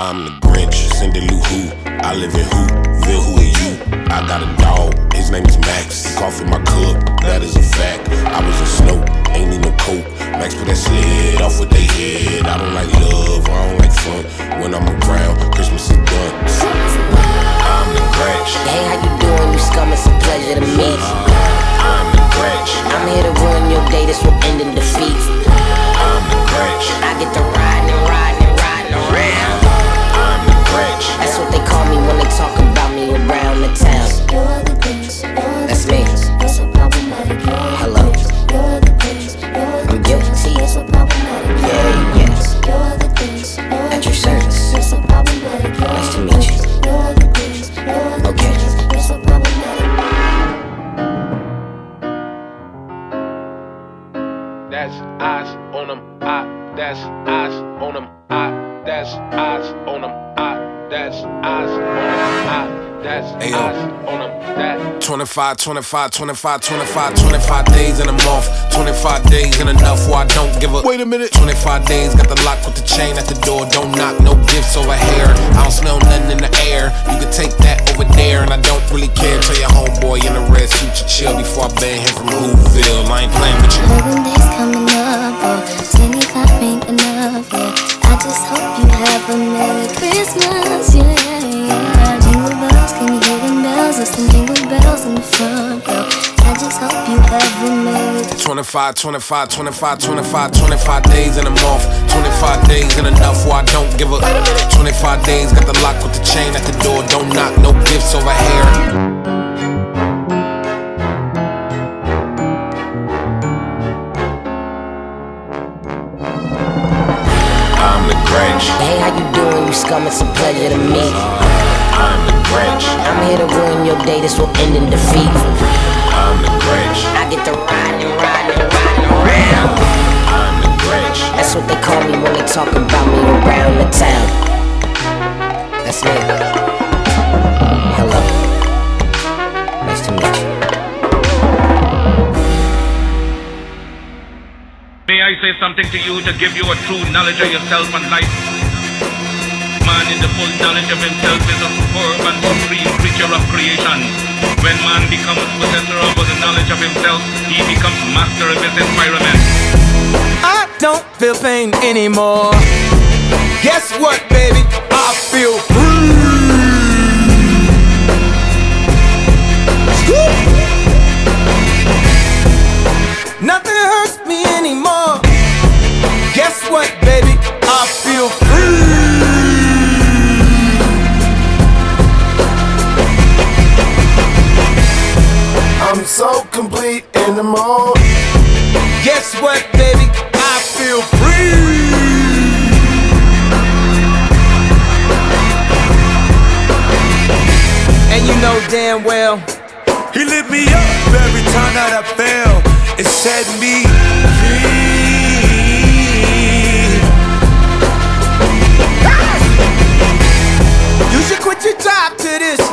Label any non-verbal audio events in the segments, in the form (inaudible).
I'm the Grinch, Cindy Lou Who. I live in Whoville, who are you? I got a dog, his name is Max. In my cup, that is a fact. I was a snow, ain't need no coke. Max put that sled off with they head. I don't like love, I don't like fun. When I'm around, Christmas is done. I'm the Grinch. Hey, how you doing? You scum, it's a pleasure to meet you. I'm the Grinch. I'm here to ruin your day, this will end in defeat. I'm the Grinch. I get to riding and riding and riding around. I'm the Grinch. That's what they call me when they talk about me around the town. You're the Grinch. You're That's the me. Ayo. on them. That. 25, 25, 25, 25, 25 days in a month. 25 days ain't enough where I don't give a. Wait a minute. 25 days, got the lock with the chain at the door. Don't knock, no gifts over here. I don't smell nothing in the air. You can take that over there, and I don't really care. Tell your homeboy in the red suit to chill before I ban him from Whoville. I ain't playing with you. Eleven days coming up, oh, 25 ain't enough, yeah. I just hope you have a Merry 25, 25, 25, 25, 25 days in a month. 25 days ain't enough where I don't give a. 25 days, got the lock with the chain at the door. Don't knock, no gifts over here. I'm the Grinch. Hey, how you doing? You scum, it's a pleasure to meet. I'm the Grinch. I'm here to ruin your day, this will end in defeat. I'm the Grinch. I get to riding and riding and riding around. I'm the Grinch. That's what they call me when they talk about me around the town. That's me. Hello. Nice to meet you. May I say something to you to give you a true knowledge of yourself and life? Man in the full knowledge of himself is a superb and supreme creature of creation. When man becomes possessor of the knowledge of himself, he becomes master of his environment. I don't feel pain anymore. Guess what, baby? I feel set me free. you should quit your job to this.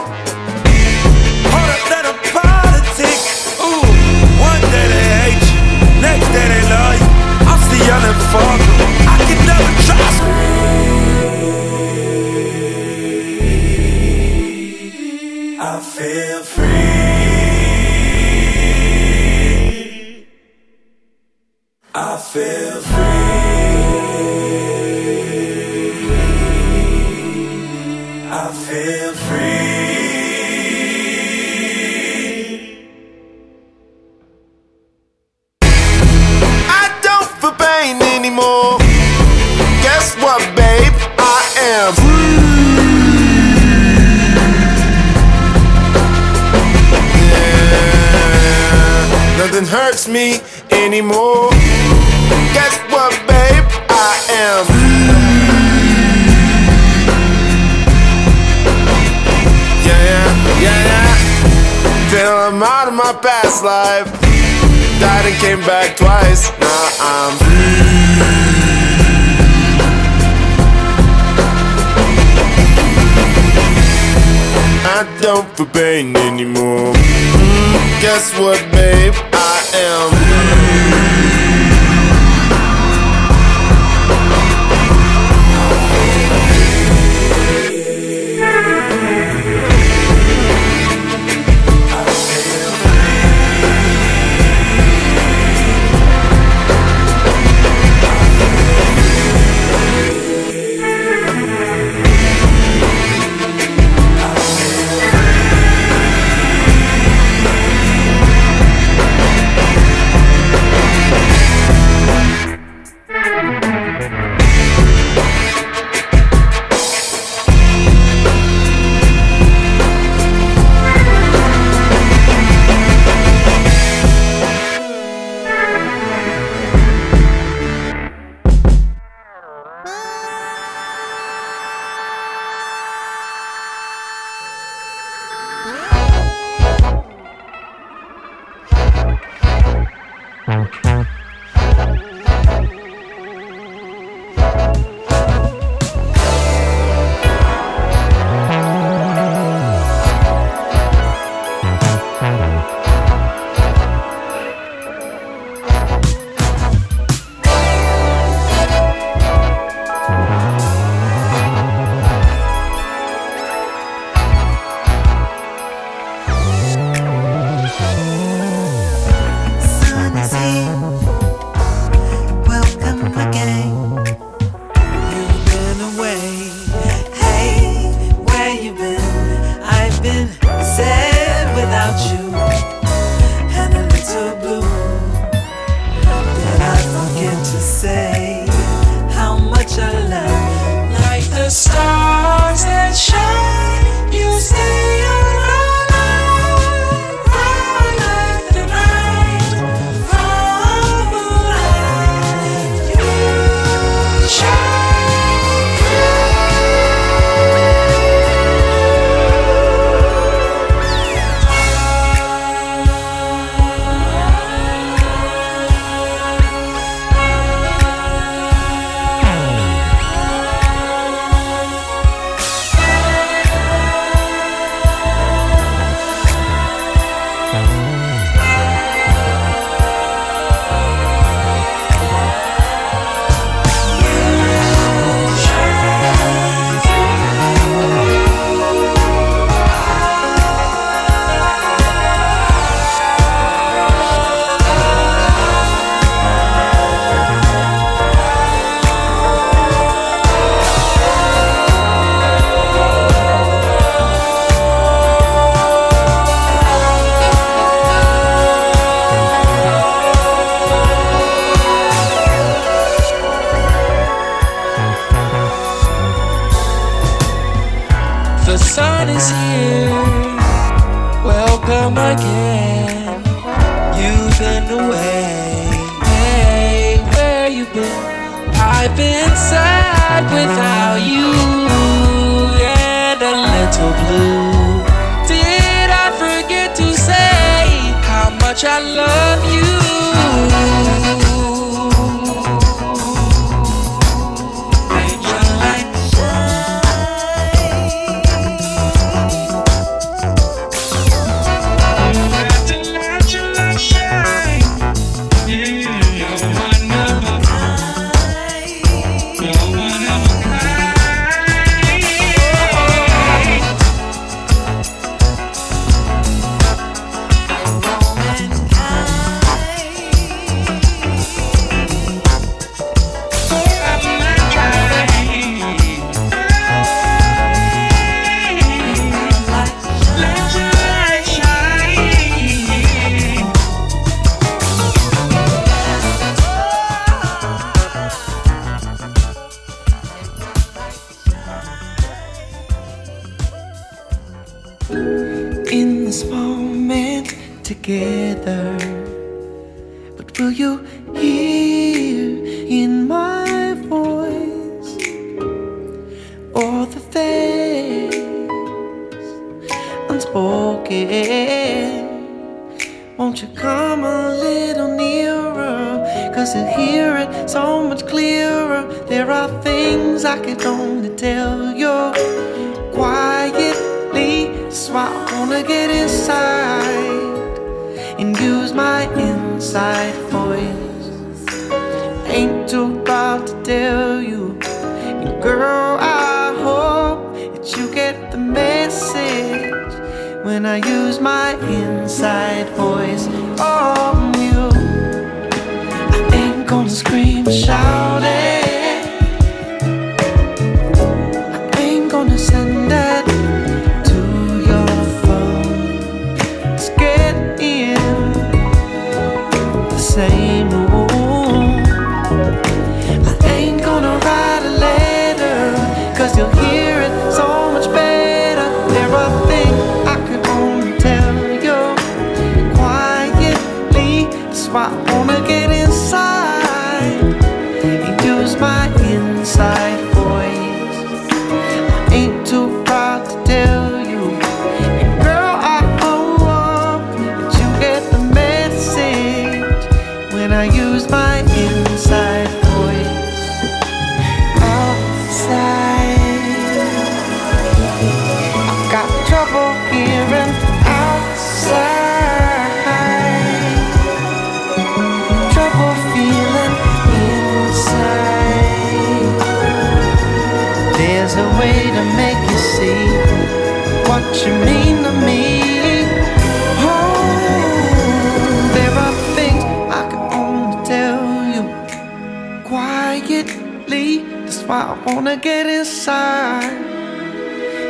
Wanna get inside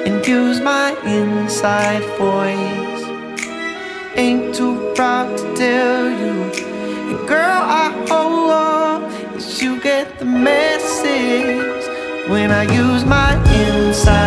and use my inside voice. Ain't too proud to tell you. And girl, I hope that you get the message when I use my inside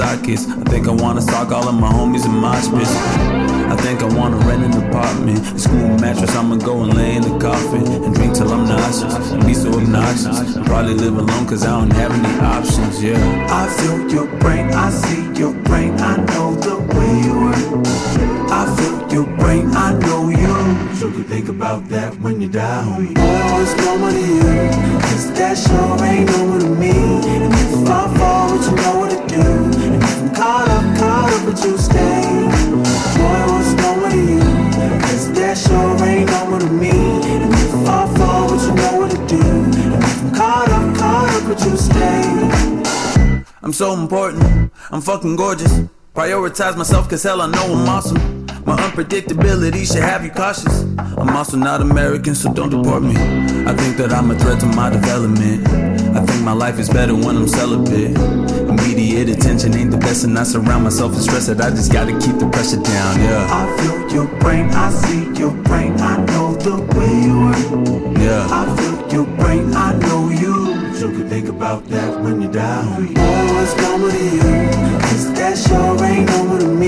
I think I wanna stalk all of my homies in mosh. I think I wanna rent an apartment. A school mattress, I'ma go and lay in the coffin. And drink till I'm nauseous. And be so obnoxious. Probably live alone cause I don't have any options, yeah. I feel your brain, I see your brain, I know the way you work. I feel your brain, I know you. So you think about that when you die, homie. What's normal to you? Cause that sure ain't normal to me. And if I fall, would you know what to do? Caught up, caught up, would you stay? Boy, what's to you? Cause that sure ain't to me. And if I fall, would you know what to do? And if I'm caught up, caught up, would you stay? I'm so important. I'm fucking gorgeous. Prioritize myself cause hell I know I'm awesome. My unpredictability should have you cautious. I'm also not American, so don't deport me. I think that I'm a threat to my development. I think my life is better when I'm celibate. Immediate attention ain't the best, and I surround myself with stress that I just gotta keep the pressure down, yeah. I feel your brain, I see your brain, I know the way you work. Yeah. I feel your brain, I know you. So you can think about that when you die, homie. Boy, what's normal to you? Cause that sure ain't normal to me.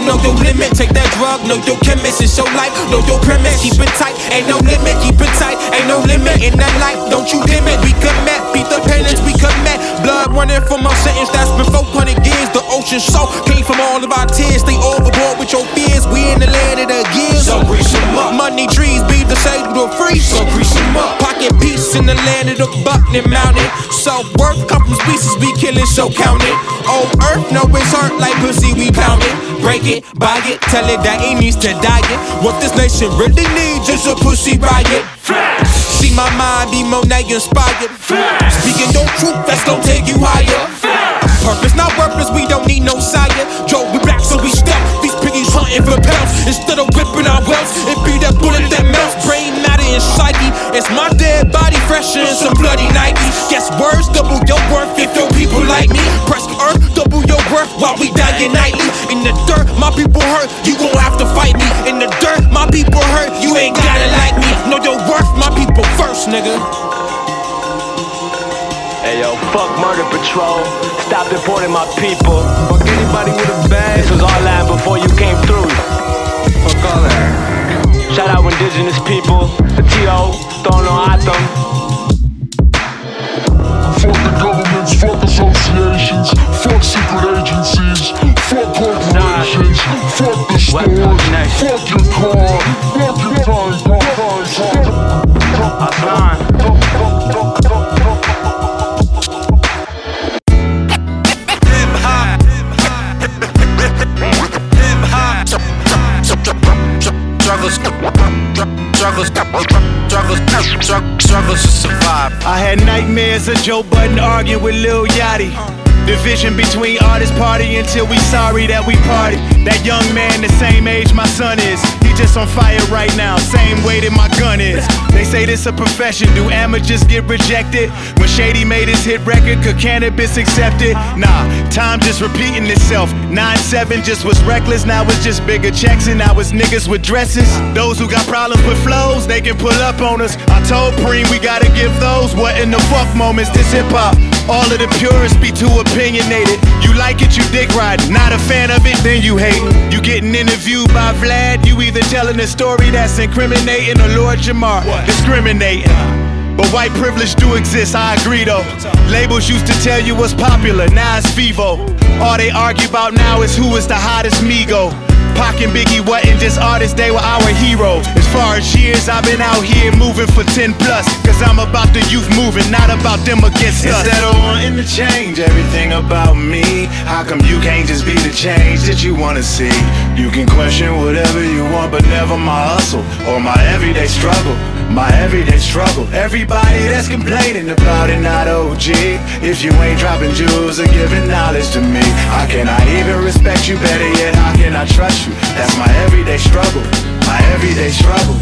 Nigga, know your limit. Take that drug, know your chemist. It's your life, know your premise. Keep it tight, ain't no limit. Keep it tight, ain't no limit. In that life, don't you dim it. We commit, beat the penance, we commit. Blood running from our sentence that's been 400 years. The ocean so came from all of our tears. Stay overboard with your fears. We in the land of the gears. So grease them up. Money trees be the same to free. So grease them up. Pocket peace in the land of the Buckner Mountain. Self worth, couple species we killing, so count it. Old earth, know it's hurt like pussy, we pound it. Break it, buy it, tell it that it needs to die it. What this nation really needs is a pussy riot. See my mind be Monet inspired. Speaking your truth, that's gon' take you higher. Purpose, not worthless, we don't need no sire. Joe, we back, so we step. These piggies hunting for pounds. Instead of whipping our wealth, it be that bullet that melts. Brain matter and psyche. It's my dead body fresher in some bloody Nikes. Guess words double your worth if your people like me. Press earth, worth while we dying nightly. In the dirt, my people hurt, you gon' have to fight me. In the dirt, my people hurt, you ain't gotta like me. Know your worth, my people first, nigga. Hey yo, fuck murder patrol. Stop deporting my people. Fuck anybody with a bag. This was our land before you came through. Fuck all that. Shout out indigenous people. The TO, throwing on Atom. Fuck secret agencies, fuck corporations, fuck the stores, fuck your car, fuck your time, time, time, time. Struggles, struggles, struggles, struggles, struggles to survive. I had nightmares of Joe Budden arguing with Lil Yachty. Division between artists party until we sorry that we party. That young man, the same age my son is. He just on fire right now, same way that my gun is. They say this a profession. Do amateurs get rejected? When Shady made his hit record, could Canibus accept it? Nah, time just repeating itself. 9-7 just was reckless, now it's just bigger checks and now it's niggas with dresses. Those who got problems with flows, they can pull up on us. I told Preem we gotta give those what in the fuck moments. This hip hop. All of the purists be too opinionated. You like it, you dick ride. Not a fan of it, then you hate. You getting interviewed by Vlad, you either telling a story that's incriminating or Lord Jamar what? discriminating. But white privilege do exist, I agree though. Labels used to tell you what's popular, now it's Vevo. All they argue about now is who is the hottest Migo. Pac and Biggie wasn't just artists, they were our heroes. As far as years, I've been out here moving for 10 plus. Cause I'm about the youth moving, not about them against us. Instead of wanting to change everything about me, how come you can't just be the change that you wanna see? You can question whatever you want, but never my hustle or my everyday struggle. My everyday struggle. Everybody that's complaining about it, not OG. If you ain't dropping jewels or giving knowledge to me, how can I even respect you better yet? How can I trust you? That's my everyday struggle. My everyday struggle.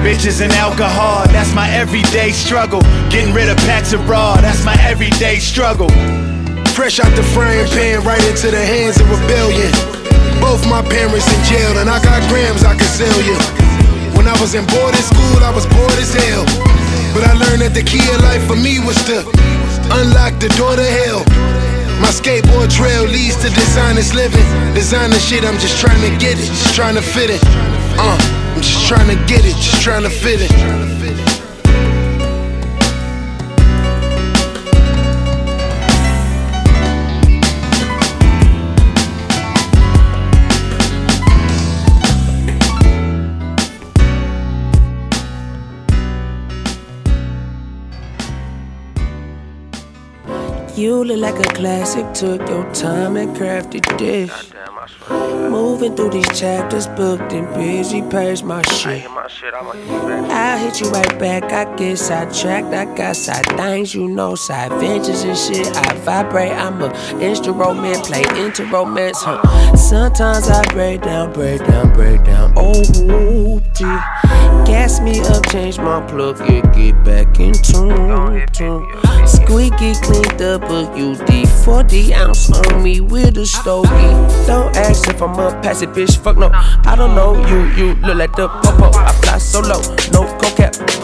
Bitches and alcohol, that's my everyday struggle. Getting rid of packs of raw, that's my everyday struggle. Fresh out the frying pan, right into the hands of rebellion. Both my parents in jail, and I got grams I can sell you. When I was in boarding school, I was bored as hell. But I learned that the key of life for me was to unlock the door to hell. My skateboard trail leads to dishonest living. Designer shit, I'm just trying to get it, just trying to fit it. Uh, I'm just trying to get it, just trying to fit it. You look like a classic, took your time and crafted this. Moving through these chapters, booked and busy, purge my shit. I hit you right back, I get sidetracked. I got side things, you know, side ventures and shit. I vibrate, I'm a instrument, play into romance, huh? Sometimes I break down, break down, break down. Oh, whoopty. Gas me up, change my plug, yeah, get back in tune. tune. Squeaky a UD 40 ounce on me with a stogie. Don't ask if I'm a pass it, bitch. Fuck no, I don't know you. You look like the popo. I fly solo, no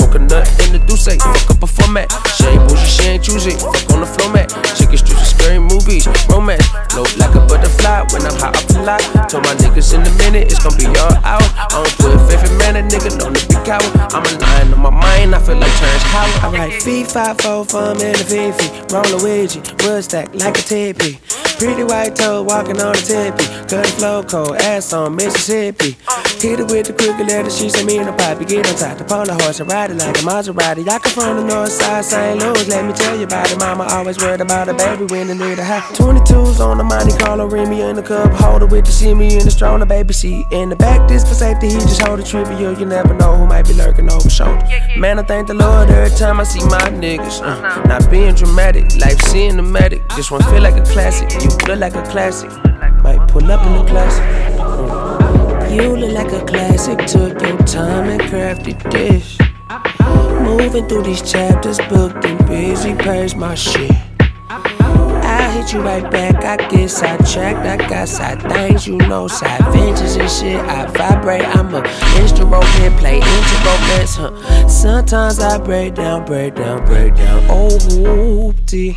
co cap. Coconut in the douce, fuck up a format. She ain't bougie, she ain't choosy. Fuck on the floor mat. Chicken streets with scary movies, romance. Float like a butterfly when I'm hot off the lot. Told my niggas in a minute, it's gonna be all out. I don't put faith in man, a nigga to be coward. I'm a lion on my mind, I feel like Terrence Howard. I write feet, five, four, and a fifi. Roll a wedgie, wood stack like a teepee. Pretty white toe walking on the tippy. Cut the flow cold, ass on Mississippi. Hit it with the crooked letter, she sent me in a. You get on top, the pony horse and ride it like a Maserati. I come from the north side, St. Louis, let me tell you about it. Mama always worried about a baby when they need a high. 22s on the money, call her Remy in the cup holder with the shimmy in the stroller, baby seat. In the back, this for safety, he just hold a trivial. You never know who might be lurking over shoulder. Man, I thank the Lord every time I see my niggas. Uh, not being dramatic, life cinematic. This one feel like a classic. You look like a classic. Might pull up in the classic. Uh, you look like a classic. Took your time and crafted this. Moving through these chapters, booked and busy, purge my shit. I hit you right back, I get sidetracked. I got side things, you know, side ventures and shit. I vibrate, I'm a instrument, play instruments, huh? Sometimes I break down, break down, break down. Oh, whoopty.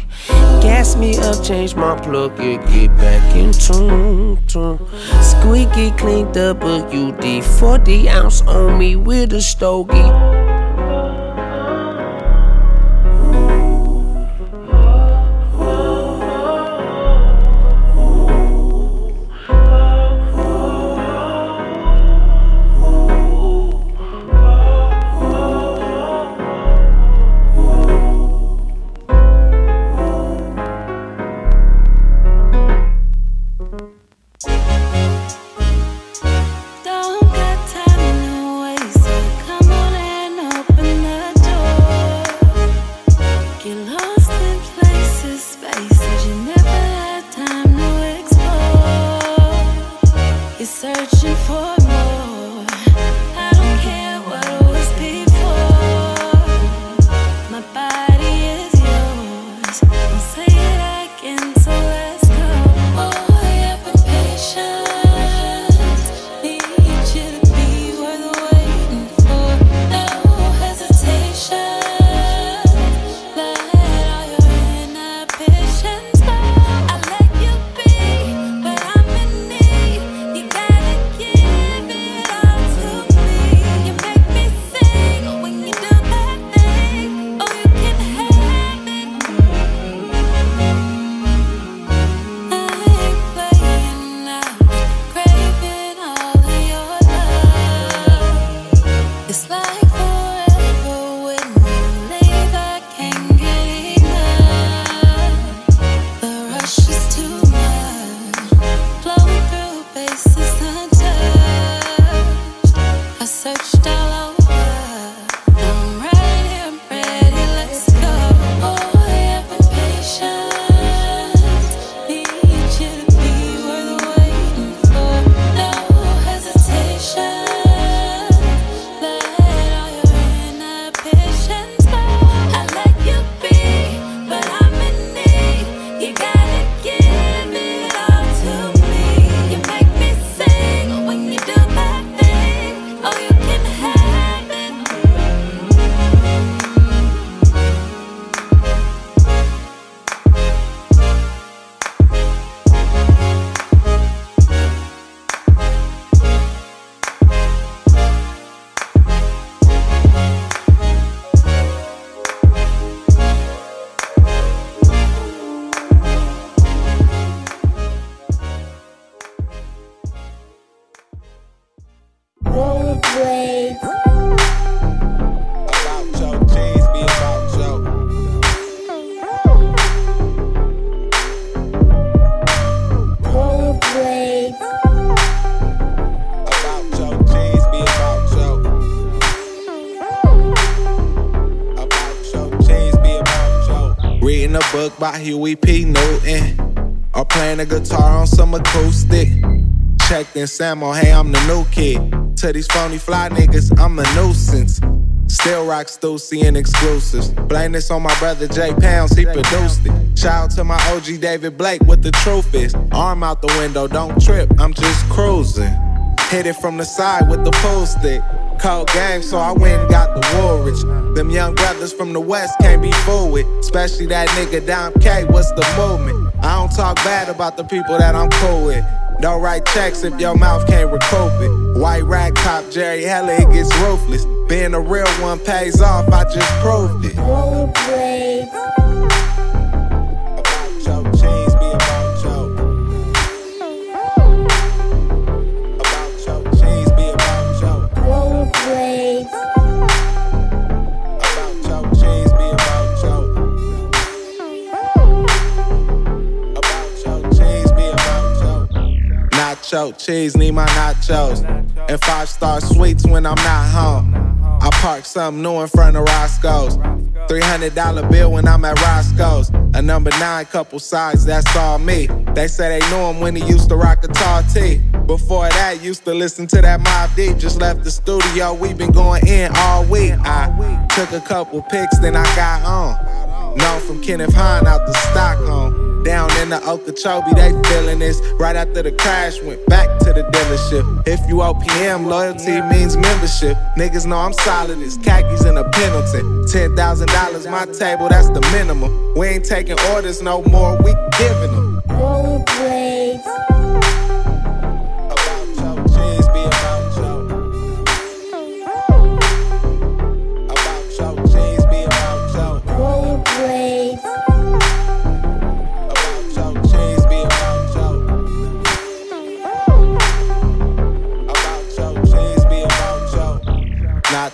Gas me up, change my plug, get, get back in tune, tune. Squeaky cleaned up a UD, 40 ounce on me with a stogie. By Huey P. Newton. Or playing a guitar on some acoustic. Checked in Samo, oh, hey, I'm the new kid. To these phony fly niggas, I'm a nuisance. Still rock Stussy and exclusives. Blame this on my brother Jay Pounds, he produced it. Shout out to my OG David Blake with the truth is. Arm out the window, don't trip, I'm just cruising. Hit it from the side with the pool stick. Cold game, so I went and got the Woolrich. Them young brothers from the west can't be fooled with, especially that nigga Dom K. What's the movement? I don't talk bad about the people that I'm cool with. Don't write checks if your mouth can't recoup it. White rag cop Jerry Heller, it gets ruthless. Being a real one pays off, I just proved it. Cheese, need my nachos. And five star sweets when I'm not home. I park something new in front of Roscoe's. $300 bill when I'm at Roscoe's. A number nine, couple sides, that's all me. They say they knew him when he used to rock a tall tee. Before that, used to listen to that Mobb Deep. Just left the studio, we been going in all week. I took a couple pics, then I got on. Known from Kenneth Hahn out to Stockholm. Down in the Okeechobee, they feeling this. Right after the crash, went back to the dealership. If you OPM, loyalty means membership. Niggas know I'm solid as khakis and a Pendleton. $10,000 my table, that's the minimum. We ain't taking orders no more, we giving them.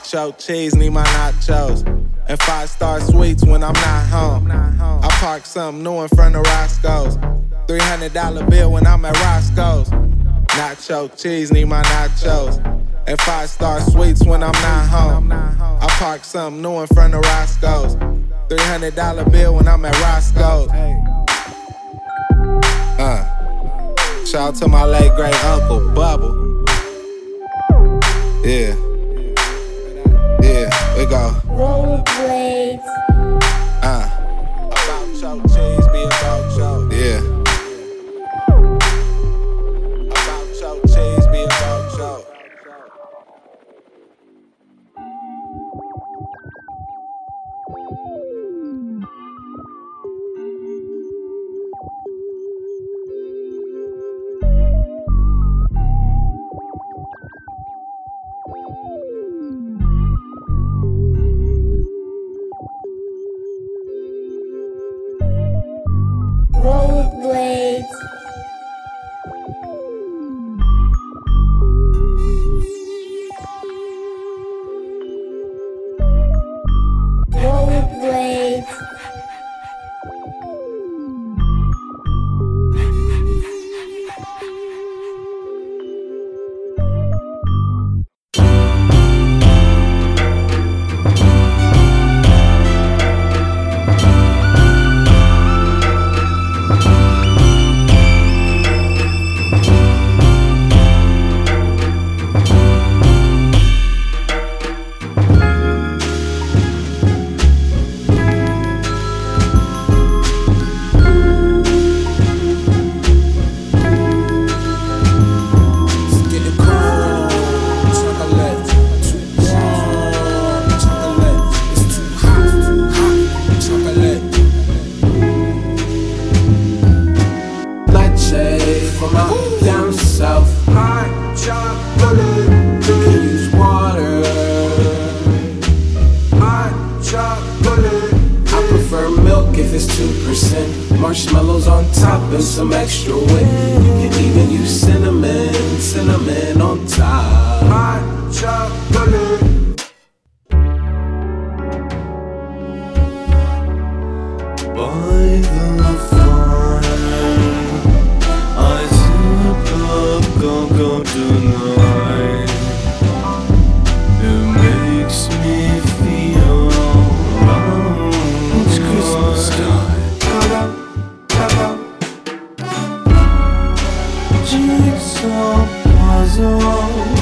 Nacho cheese, need my nachos. And five star sweets when I'm not home. I park something new in front of Roscoe's. $300 bill when I'm at Roscoe's. Nacho cheese, need my nachos. And five star sweets when I'm not home. I park something new in front of Roscoe's. $300 bill when I'm at Roscoe's. Uh. Shout out to my late great uncle, Bubble. Yeah. Yeah, we go. Rollerblades. Uh. About your cheese, be way. Jigsaw puzzle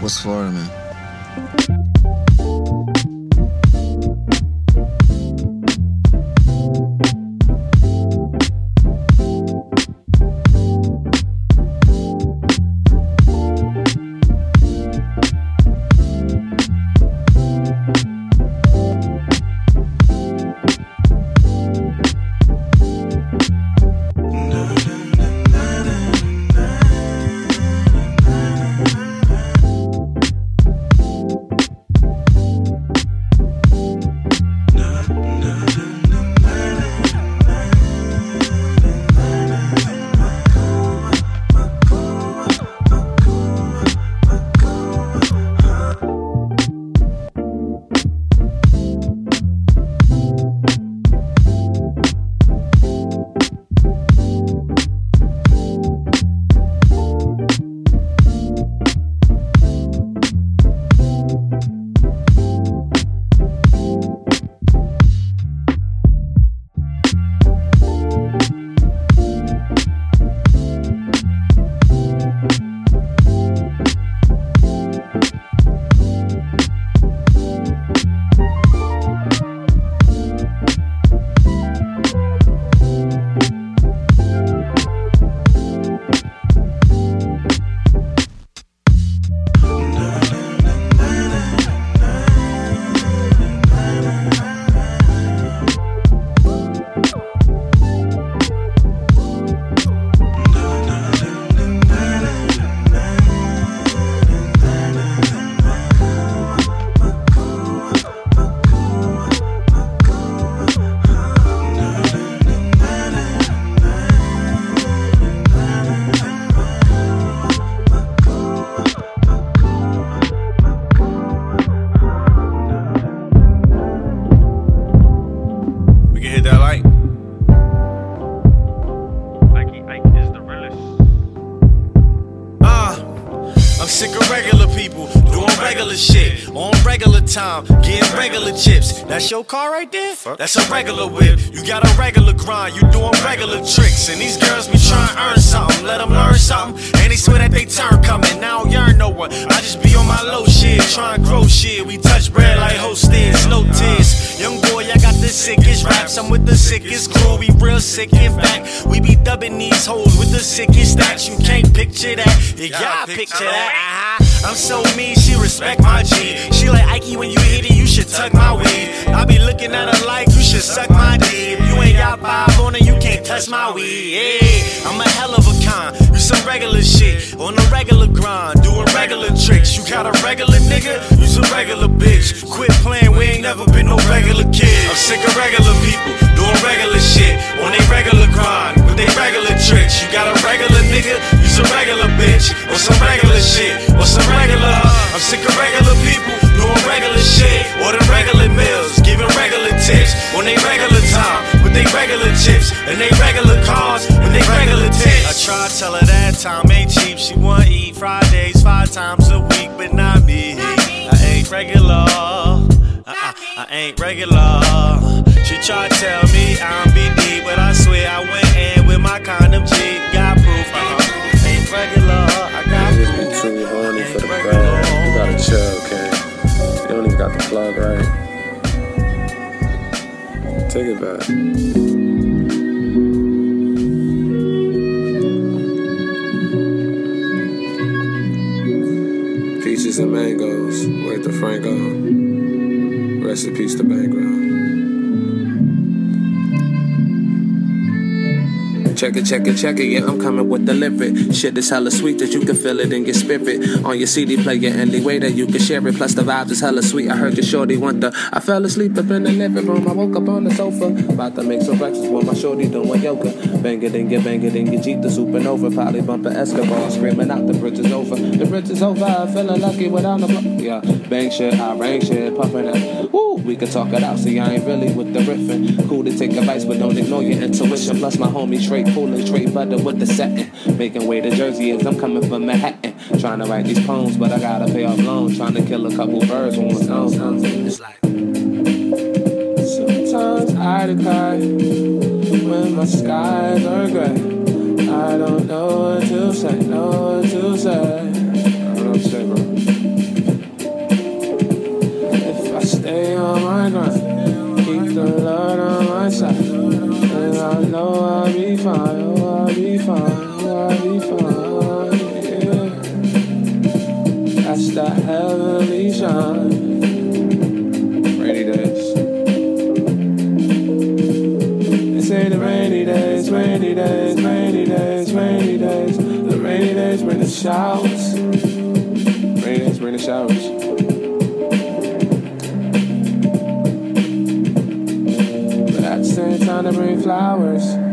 What's Florida, man? That's your car right there? That's a regular whip. You got a regular grind, you doing regular tricks. And these girls be trying to earn something, let them learn something. And they swear that they turn coming. Now you yearn no one. I just be on my low shit, trying to grow shit. We touch bread like hostess, no tears. Young boy, I got the sickest raps. I'm with the sickest crew. We real sick, in fact. We be dubbing these hoes with the sickest stats. You can't picture that. You gotta picture that. Uh-huh. I'm so mean, she respect my G. She like Ike when you hit it, you should tuck my weed. I be looking at her like you should suck my dick. If you ain't got five on it, you can't touch my weed. Yeah, I'm a hell of a con. You some regular shit on a regular grind, doing regular tricks. You got a regular nigga, you some regular bitch. Quit playing, we ain't never been no regular kid. I'm sick of regular people doing regular shit on a regular grind with they regular tricks. You got a regular nigga, you some regular bitch, or some regular shit, or some regular. I'm sick of regular people doing regular shit, or the regular meals, giving regular tips on they regular time with they regular chips and they regular cars and they regular tips. I try to tell her that time ain't cheap. She want to eat Fridays five times a week, but not me. I ain't regular. Uh-uh, I ain't regular. She try to tell me I'm BD, but I swear I went the right. Take it back. Peaches and mangoes, wait the Franco. Rest peace to background. Check it, check it, check it, yeah, I'm coming with the lyric. Shit is hella sweet that you can feel it in your spirit. On your CD player, any way that you can share it. Plus the vibes is hella sweet. I heard your shorty the. I fell asleep up in the living room. I woke up on the sofa. About to make some breakfast with my shorty doing yoga. Bang it in your bang it in your Jeep, the supernova. Probably bumping Escobar, screaming out the bridge is over. The bridge is over, i feeling lucky without no block. Yeah, bang shit, I rain shit, pumping it. We can talk it out. See, I ain't really with the riffing. Cool to take advice, but don't ignore your intuition. Plus my homie straight pulling straight butter with the setting. Making way to Jersey as I'm coming from Manhattan. Trying to write these poems, but I gotta pay off loans. Trying to kill a couple birds with one stone. Like sometimes I decry when my skies are gray. I don't know what to say, know what to say. showers. Rain is raining showers. But at the same time, they bring flowers.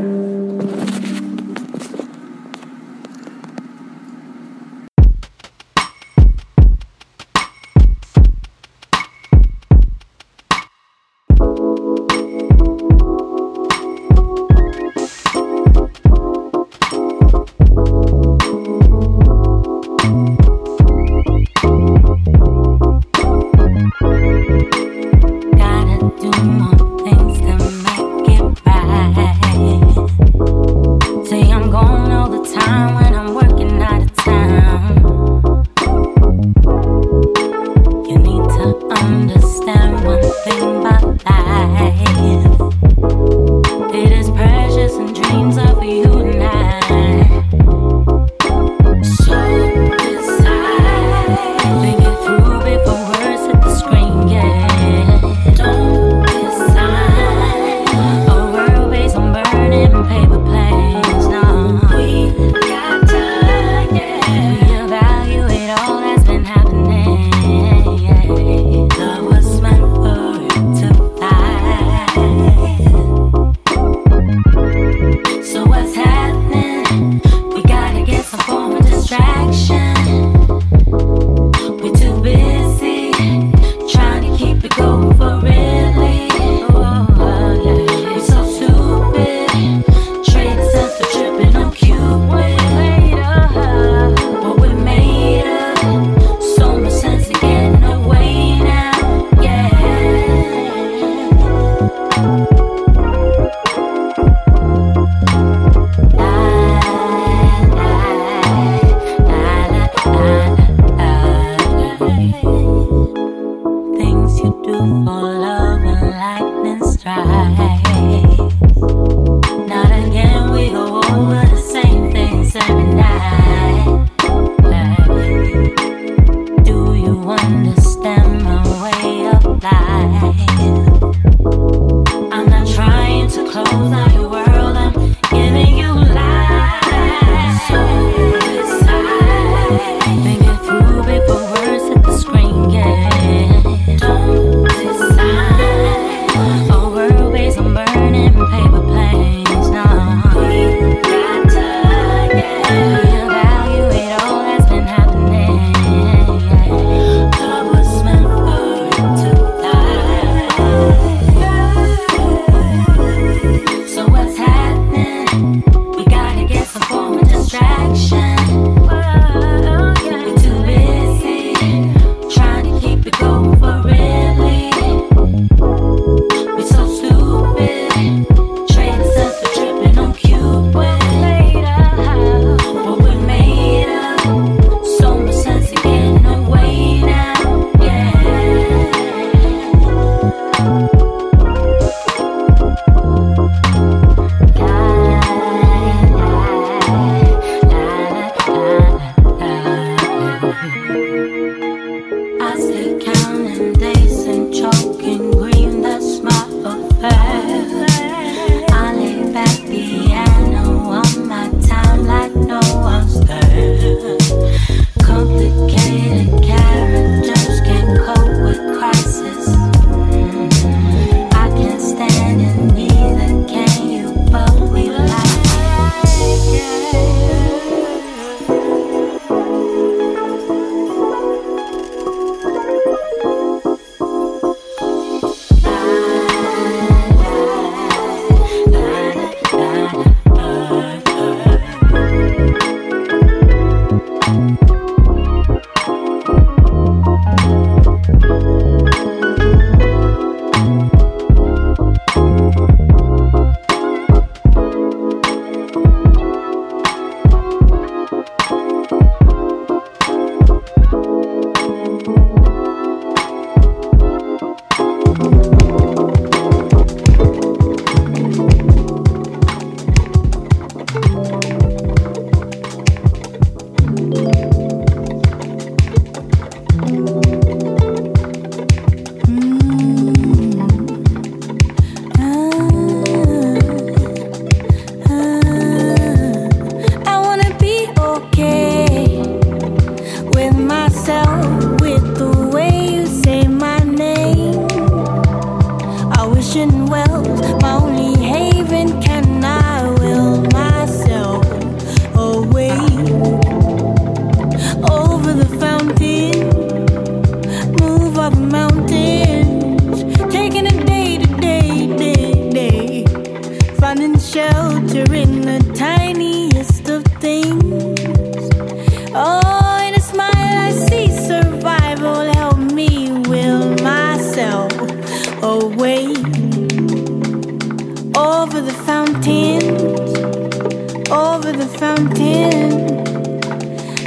Fountain.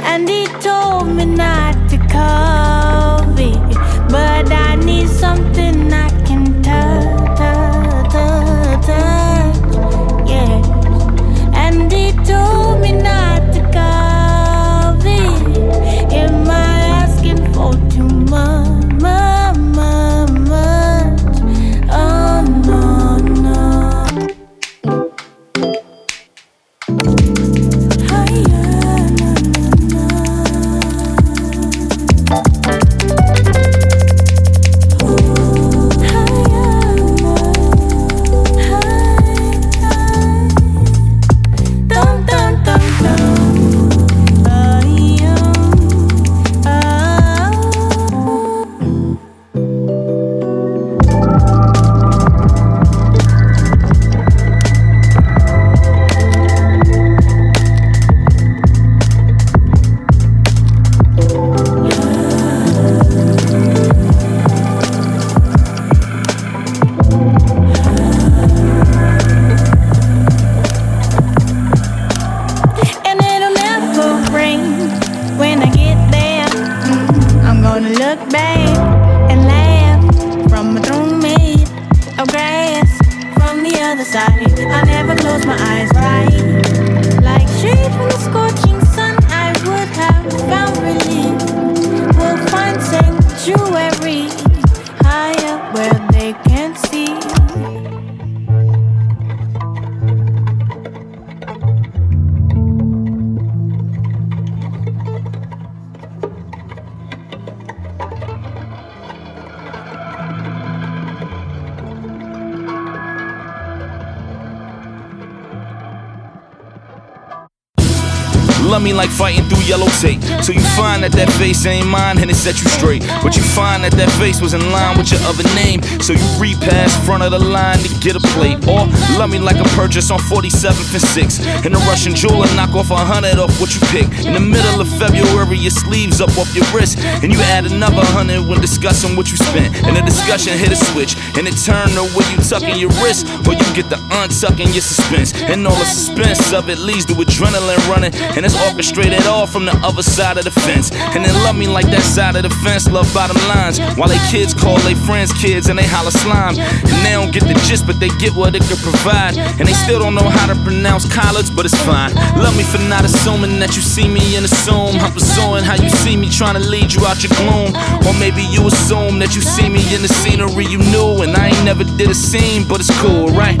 And he told me not to cover where yellow tape. So you find that that face ain't mine and it set you straight. But you find that that face was in line with your other name. So you repass front of the line to get a plate. Or love me like a purchase on 47th and 6th. And a Russian jeweler knock off a hundred off what you pick. In the middle of February, your sleeves up off your wrist. And you add another hundred when discussing what you spent. And the discussion hit a switch. And it turned to where you tucking your wrist. Or you get the untucking your suspense. And all the suspense of it leads to adrenaline running. And it's orchestrated all from the other side of the fence. And they love me like that side of the fence, love bottom lines. While they kids call they friends kids and they holler slime. And they don't get the gist, but they get what it could provide. And they still don't know how to pronounce college, but it's fine. Love me for not assuming that you see me and assume I'm pursuing how you see me, trying to lead you out your gloom. Or maybe you assume that you see me in the scenery you knew, and I ain't never did a scene, but it's cool, right?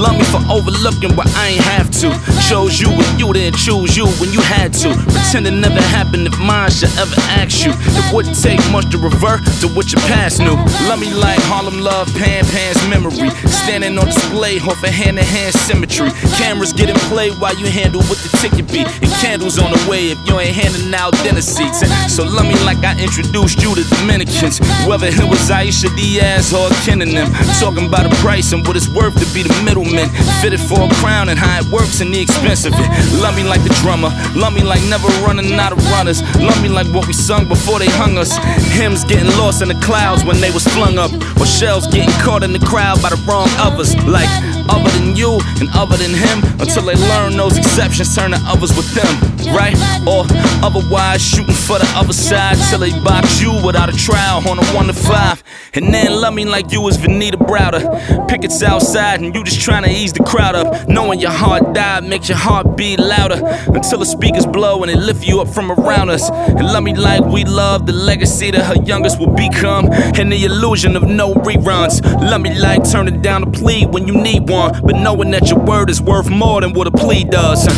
Love me for overlooking what I ain't have to. Chose you when you didn't choose you when you had to. Pretend it never happened if mine should ever ask you. It wouldn't take much to revert to what your past knew. Love me like Harlem Love, Pan Pan's memory. Standing on display, for hand to hand symmetry. Cameras getting played while you handle what the ticket be. And candles on the way if you ain't handing out dinner seats. So love me like I introduced you to Dominicans. Whether it was Aisha Diaz or Ken and them. Talking about the price and what it's worth to be the Fitted for a crown and how it works and the expense of it. Love me like the drummer. Love me like never running out of runners. Love me like what we sung before they hung us. Hymns getting lost in the clouds when they was flung up. Or shells getting caught in the crowd by the wrong others. Like other than you and other than him. Until they learn those exceptions, turn to others with them. Right? Or otherwise shooting for the other side till they box you without a trial on a one to five. And then love me like you was Venida Browder. Pickets outside and you just trying to ease the crowd up. Knowing your heart died makes your heart beat louder. Until the speakers blow and they lift you up from around us. And love me like we love the legacy that her youngest will become. And the illusion of no reruns. Love me like turning down a plea when you need one. But knowing that your word is worth more than what a plea does.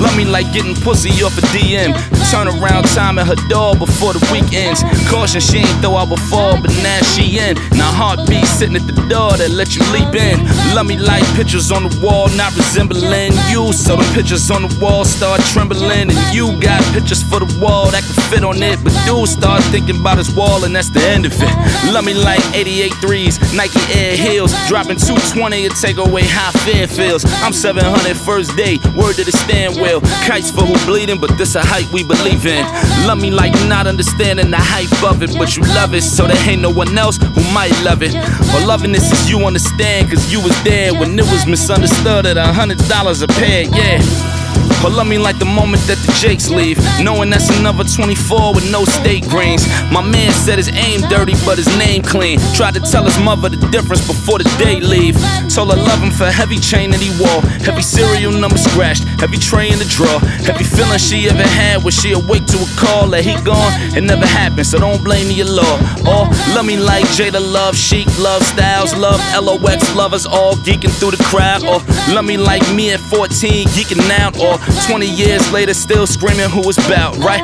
Love me like getting pussy off a DM. Turn around time at her door before the weekends. Caution, she ain't throw out before, but now she in. Now heartbeat sitting at the door that let you leap in. Love me like pictures on the wall, not resembling you. So the pictures on the wall start trembling. And you got pictures for the wall that can fit on it. But dude start thinking about his wall, and that's the end of it. Love me like 88 threes, Nike Air Heels. Dropping 220 to take away how fear feels. I'm 700 first day, word to the stand where Kites for who bleeding, but this a hype we believe in. Love me like not understanding the hype of it, but you love it, so there ain't no one else who might love it. But loving this is you understand, cause you was there when it was misunderstood at a hundred dollars a pair, yeah. Or love me like the moment that the Jakes leave, knowing that's another 24 with no state greens. My man said his aim dirty, but his name clean. Tried to tell his mother the difference before the day leave. Told her love him for heavy chain that he wore, heavy serial number scratched, heavy tray in the drawer, heavy feeling she ever had when she awake to a call that he gone. It never happened, so don't blame the law. Or love me like Jada love Sheek, love Styles, love LOX lovers all geeking through the crowd. Or love me like me at 14 geeking out. Or 20 years later, still screaming who it's about, right?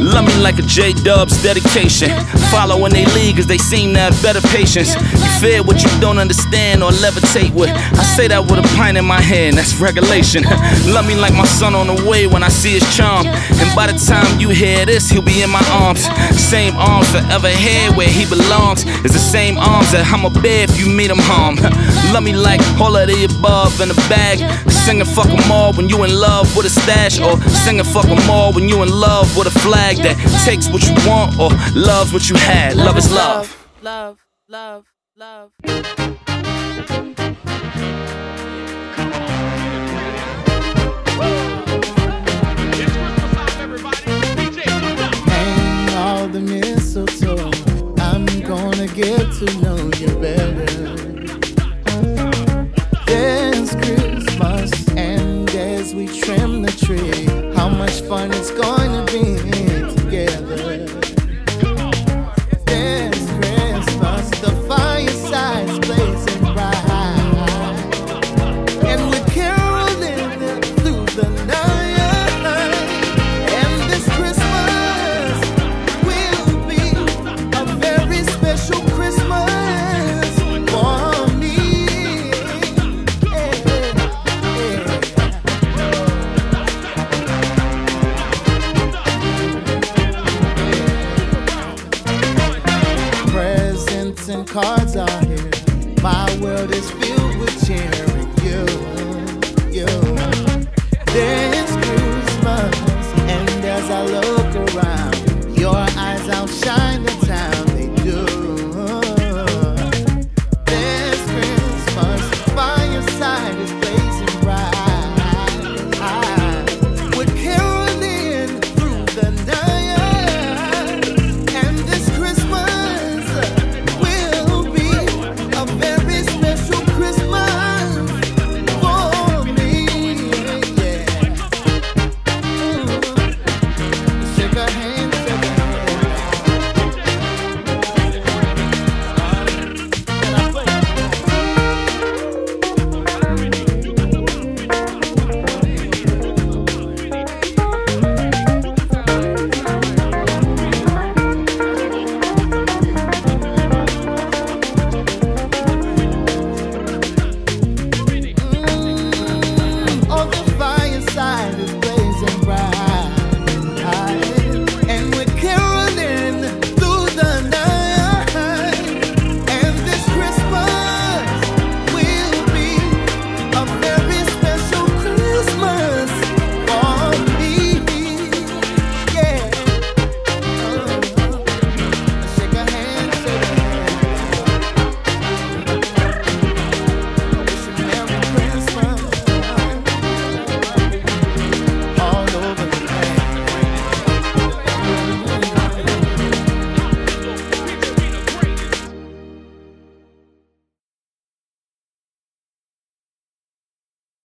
Love me like a J Dub's dedication. Following they lead, cause they seem to have better patience. You fear what you don't understand or levitate with. I say that with a pint in my hand, that's regulation. (laughs) Love me like my son on the way when I see his charm. And by the time you hear this, he'll be in my arms. Same arms forever here where he belongs. It's the same arms that I'ma bear if you meet him home. (laughs) Love me like all of the above in a bag. Singing fuck 'em all when you in love with a stash. Or singing fuck 'em all when you in love with a flag that takes what you want or loves what you had. Love is love. Love, love, love. Hang all the mistletoe. I'm gonna get to know you better. There's Christmas, and as we trim the tree, how much fun it's to be cards are here. My world is filled with cheering. You, you. This Christmas.